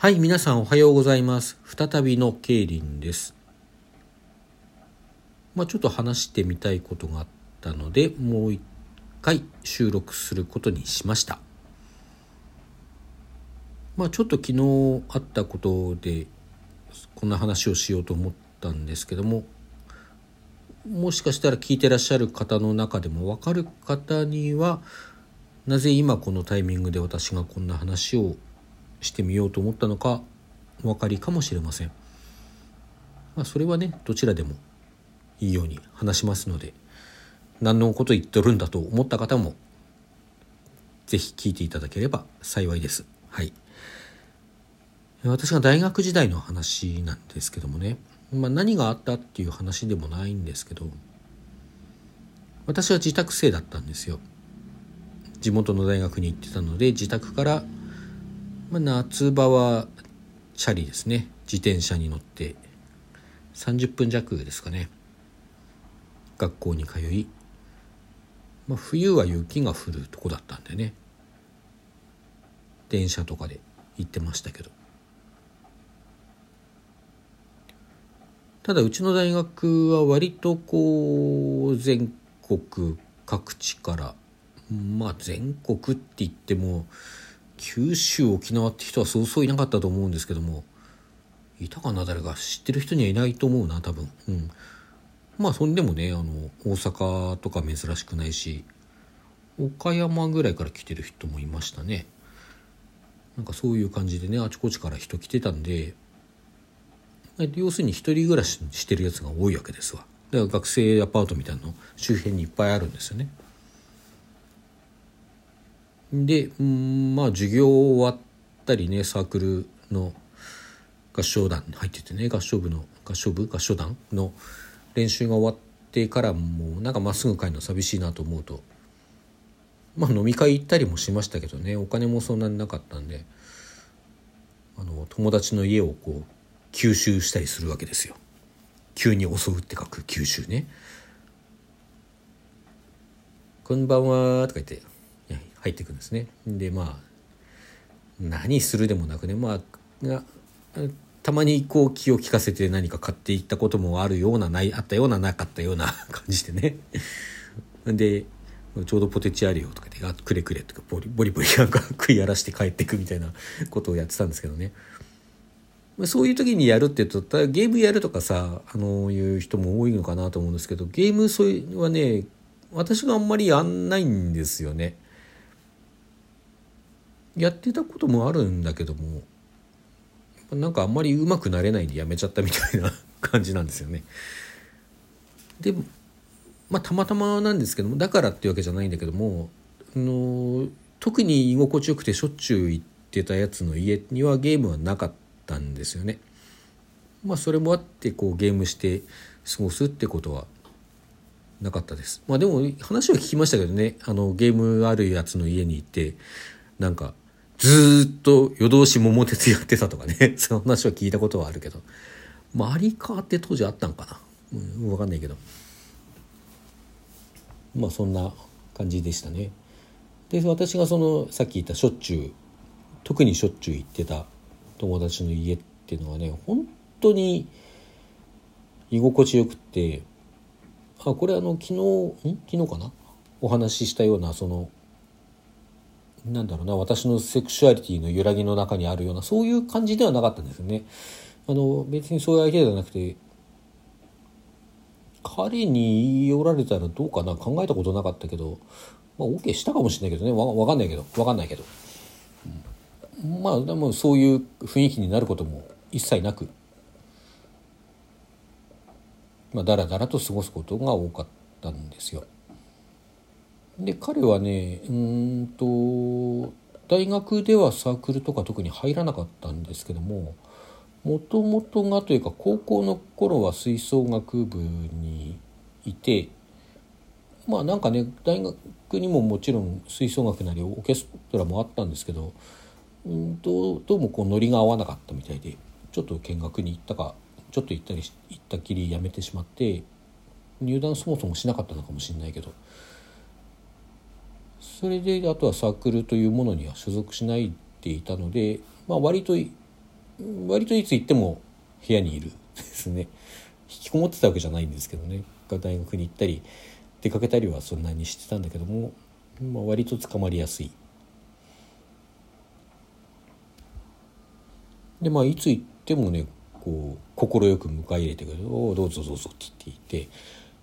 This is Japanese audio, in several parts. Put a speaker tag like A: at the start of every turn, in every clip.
A: はい、皆さんおはようございます。再びのケイリンです。まあちょっと話してみたいことがあったので、もう一回収録することにしました。まあちょっと昨日あったことで、こんな話をしようと思ったんですけども、もしかしたら聞いてらっしゃる方の中でも分かる方にはなぜ今このタイミングで私がこんな話をしてみようと思ったのかお分かりかもしれません。まあ、それはねどちらでもいいように話しますので何のこと言っとるんだと思った方も是非聞いていただければ幸いです。はい。私が大学時代の話なんですけどもね、まあ、何があったっていう話でもないんですけど私は自宅生だったんですよ。地元の大学に行ってたので自宅から、まあ、夏場はチャリですね。自転車に乗って。30分弱ですかね。学校に通い、まあ、冬は雪が降るとこだったんでね。電車とかで行ってましたけど。ただうちの大学は割とこう全国各地からまあ全国って言っても九州沖縄って人はそうそういなかったと思うんですけどもいたかな誰か知ってる人にはいないと思うな多分。うん。まあそんでもねあの大阪とか珍しくないし岡山ぐらいから来てる人もいましたね。なんかそういう感じでねあちこちから人来てたんで要するに一人暮らししてるやつが多いわけですわ。だから学生アパートみたいなの周辺にいっぱいあるんですよね。で、まあ授業終わったりねサークルの合唱団に入っててね合唱部の合唱部？合唱団の練習が終わってからもうなんかまっすぐ帰るの寂しいなと思うとまあ飲み会行ったりもしましたけどねお金もそんなになかったんであの友達の家をこう吸収したりするわけですよ。急に襲うって書く吸収ね「こんばんは」とか言って入ってくんですね。でまあ何するでもなくねまあたまにこう気を利かせて何か買っていったこともあるようなないあったようななかったような 感じでね。でちょうどポテチあるよとかで「あくれくれ」とかボリボリボリなんか 食い荒らして帰ってくみたいな ことをやってたんですけどね。そういう時にやるって言うとゲームやるとかさあのいう人も多いのかなと思うんですけどゲームそれはね私があんまりやんないんですよね。やってたこともあるんだけどもなんかあんまり上手くなれないんでやめちゃったみたいな感じなんですよね。でまあたまたまなんですけどもだからっていうわけじゃないんだけどもあの特に居心地よくてしょっちゅう行ってたやつの家にはゲームはなかったんですよね。まあそれもあってこうゲームして過ごすってことはなかったです。まあでも話は聞きましたけどねあのゲームあるやつの家に行ってなんかずっと夜通し桃鉄やってたとかね。その話は聞いたことはあるけど。マリカーって当時あったんかな、うん、分かんないけど。まあそんな感じでしたね。で私がそのさっき言ったしょっちゅう特にしょっちゅう行ってた友達の家っていうのはね本当に居心地よくってあこれあの昨日ん？昨日かな？お話ししたようなそのなんだろうな私のセクシュアリティの揺らぎの中にあるようなそういう感じではなかったんですよね。あの別にそういう相手じゃなくて彼に言い寄られたらどうかな考えたことなかったけど、まあ、OK したかもしれないけどね。わわかんないけど。わかんないけど、うん、まあでもそういう雰囲気になることも一切なく、まあ、だらだらと過ごすことが多かったんですよ。で彼はねうんと大学ではサークルとか特に入らなかったんですけどももともとがというか高校の頃は吹奏楽部にいてまあなんかね大学にももちろん吹奏楽なりオーケストラもあったんですけどうんどうどうもこうノリが合わなかったみたいでちょっと見学に行ったかちょっと行ったり行ったきりやめてしまって入団そもそもしなかったのかもしれないけど。それであとはサークルというものには所属しないでいたので、まあ、割と割といつ行っても部屋にいるですね。引きこもってたわけじゃないんですけどね。大学に行ったり出かけたりはそんなにしてたんだけども、まあ、割と捕まりやすい。でまあいつ行ってもねこう快く迎え入れてくれる「おどうぞどうぞ」って言っていて。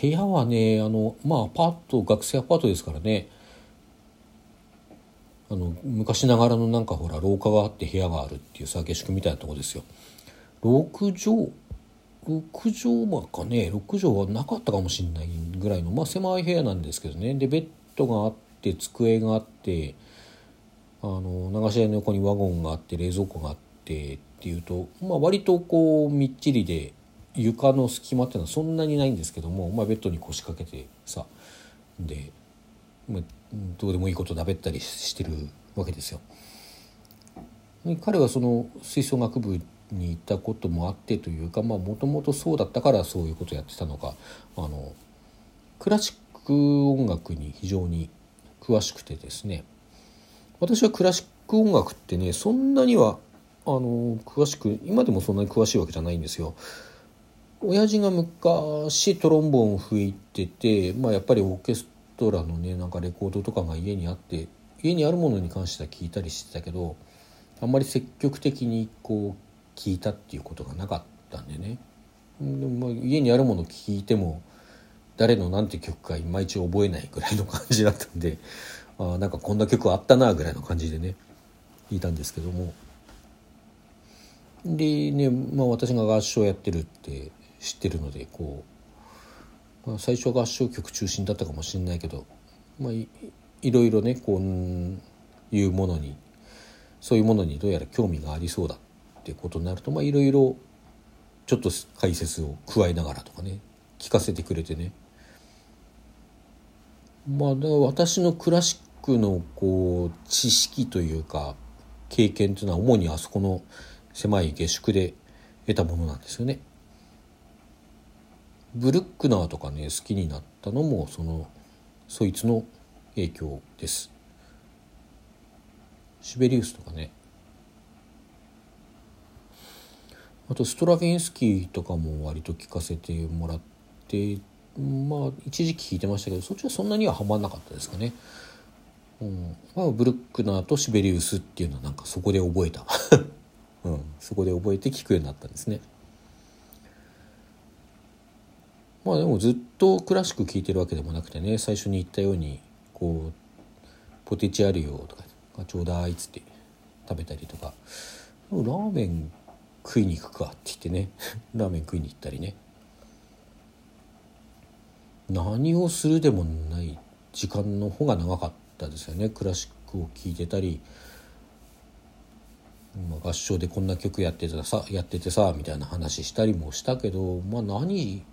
A: 部屋はねあのまあアパート学生アパートですからね。あの昔ながらのなんかほら廊下があって部屋があるっていうさ下宿みたいなとこですよ。6畳6畳間かね6畳はなかったかもしれないぐらいのまあ狭い部屋なんですけどねでベッドがあって机があってあの流し台の横にワゴンがあって冷蔵庫があってっていうと、まあ、割とこうみっちりで床の隙間っていうのはそんなにないんですけども、まあ、ベッドに腰掛けてさで、どうでもいいことだべったりしてるわけですよ。彼はその吹奏楽部に行ったこともあってというかもともとそうだったからそういうことやってたのかあのクラシック音楽に非常に詳しくてですね私はクラシック音楽ってねそんなにはあの詳しく今でもそんなに詳しいわけじゃないんですよ。親父が昔トロンボーン吹いてて、まあ、やっぱりオーケストラのねなんかレコードとかが家にあって家にあるものに関しては聞いたりしてたけどあんまり積極的にこう聞いたっていうことがなかったんでね。でも、まあ、家にあるもの聞いても誰の何て曲かいまいち覚えないぐらいの感じだったんであなんかこんな曲あったなぐらいの感じでね聞いたんですけども。でね、まあ、私が合唱やってるって知ってるのでこう、まあ、最初合唱曲中心だったかもしれないけど、まあ、いいろいろねこういうものにそういうものにどうやら興味がありそうだっていうことになると、まあ、いろいろちょっと解説を加えながらとかね聞かせてくれてねまあだから私のクラシックのこう知識というか経験というのは主にあそこの狭い下宿で得たものなんですよね。ブルックナーとかね好きになったのもそのそいつの影響です。シベリウスとかねあとストラヴィンスキーとかも割と聞かせてもらってまあ一時期聞いてましたけどそっちはそんなにはハマんなかったですかね。うんまあ、ブルックナーとシベリウスっていうのはなんかそこで覚えた うん、そこで覚えて聞くようになったんですね。まあでもずっとクラシック聴いてるわけでもなくてね最初に言ったようにこう「ポテチあるよ」とか「ちょうだい」っつって食べたりとか「ラーメン食いに行くか」って言ってね ラーメン食いに行ったりね。何をするでもない時間の方が長かったですよねクラシックを聴いてたり。合唱でこんな曲やっててさやっててさみたいな話したりもしたけど、まあ、何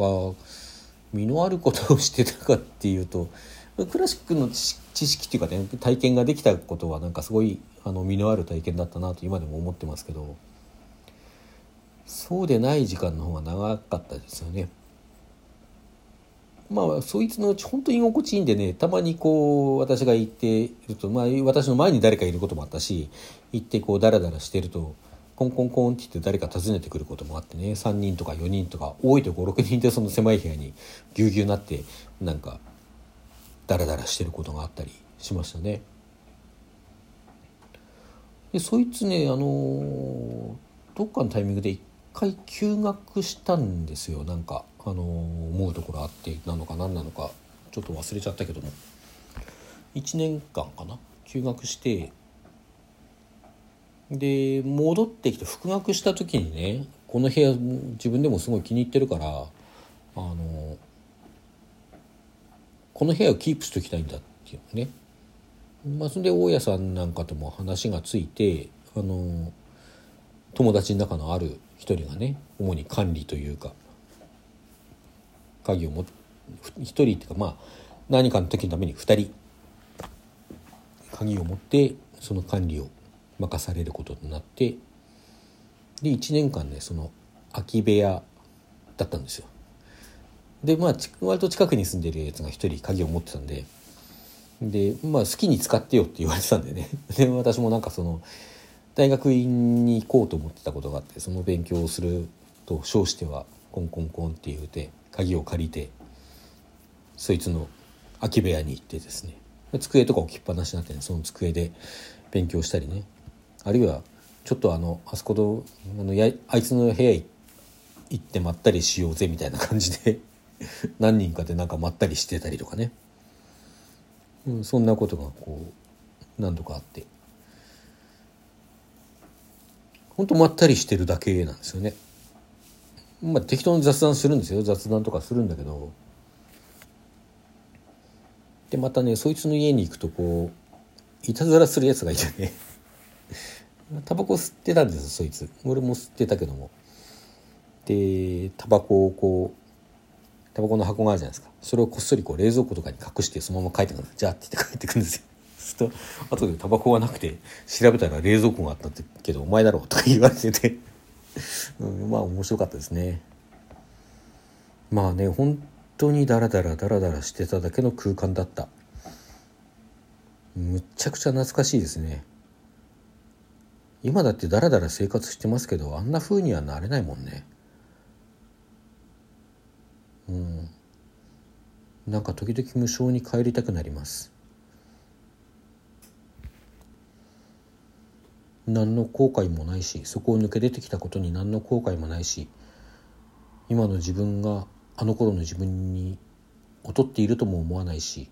A: か身のあることをしてたかっていうとクラシックの知識っていうかね体験ができたことはなんかすごいあの身のある体験だったなと今でも思ってますけどそうでない時間の方が長かったですよね。まあそいつのうち本当に居心地いいんでねたまにこう私が行ってると、まあ、私の前に誰かいることもあったし行ってこうダラダラしてるとコンコンコンって言って誰か訪ねてくることもあってね3人とか4人とか多いと56人でその狭い部屋にぎゅうぎゅうなってなんかダラダラしてることがあったりしましたね。でそいつねあのどっかのタイミングで一回休学したんですよ。なんかあの思うところあってなのか何なのかちょっと忘れちゃったけども。1年間かな？休学してで戻ってきて復学した時にねこの部屋自分でもすごい気に入ってるからあのこの部屋をキープしときたいんだっていうね。まあそれで大家さんなんかとも話がついてあの友達の中のある一人がね主に管理というか鍵を持1人っていうかまあ何かの時のために2人鍵を持ってその管理を任されることになってで1年間ねその空き部屋だったんですよ。でまあ割と近くに住んでるやつが1人鍵を持ってたんででまあ好きに使ってよって言われてたんでね。で私もなんかその大学院に行こうと思ってたことがあってその勉強をすると称してはコンコンコンって言うて鍵を借りてそいつの空き部屋に行ってですね。机とか置きっぱなしになってねその机で勉強したりね。あるいはちょっとあのあそこのあのやあいつの部屋行ってまったりしようぜみたいな感じで 何人かでなんかまったりしてたりとかね、うん、そんなことがこう何度かあって。ほんとまったりしてるだけなんですよね。まあ適当に雑談するんですよ。雑談とかするんだけど。でまたねそいつの家に行くとこういたずらするやつがいてね。タバコ吸ってたんですそいつ。俺も吸ってたけども。でタバコをこうタバコの箱があるじゃないですか。それをこっそりこう冷蔵庫とかに隠してそのまま帰ってくるじゃあって言って帰ってくるんですよ。すると後でタバコがなくて調べたら冷蔵庫があったってけどお前だろうとか言われてて。うん、まあ面白かったですね。まあね本当にダラダラダラダラしてただけの空間だった。むっちゃくちゃ懐かしいですね。今だってダラダラ生活してますけどあんな風にはなれないもんね。うん。なんか時々無償に帰りたくなります。何の後悔もないしそこを抜け出てきたことに何の後悔もないし今の自分があの頃の自分に劣っているとも思わないし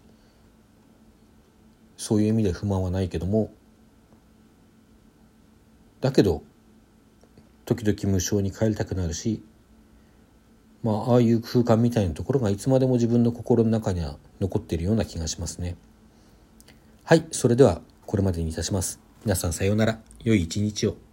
A: そういう意味で不満はないけどもだけど時々無償に帰りたくなるしまあああいう空間みたいなところがいつまでも自分の心の中には残っているような気がしますね。はいそれではこれまでにいたします。皆さんさようなら。良い一日を。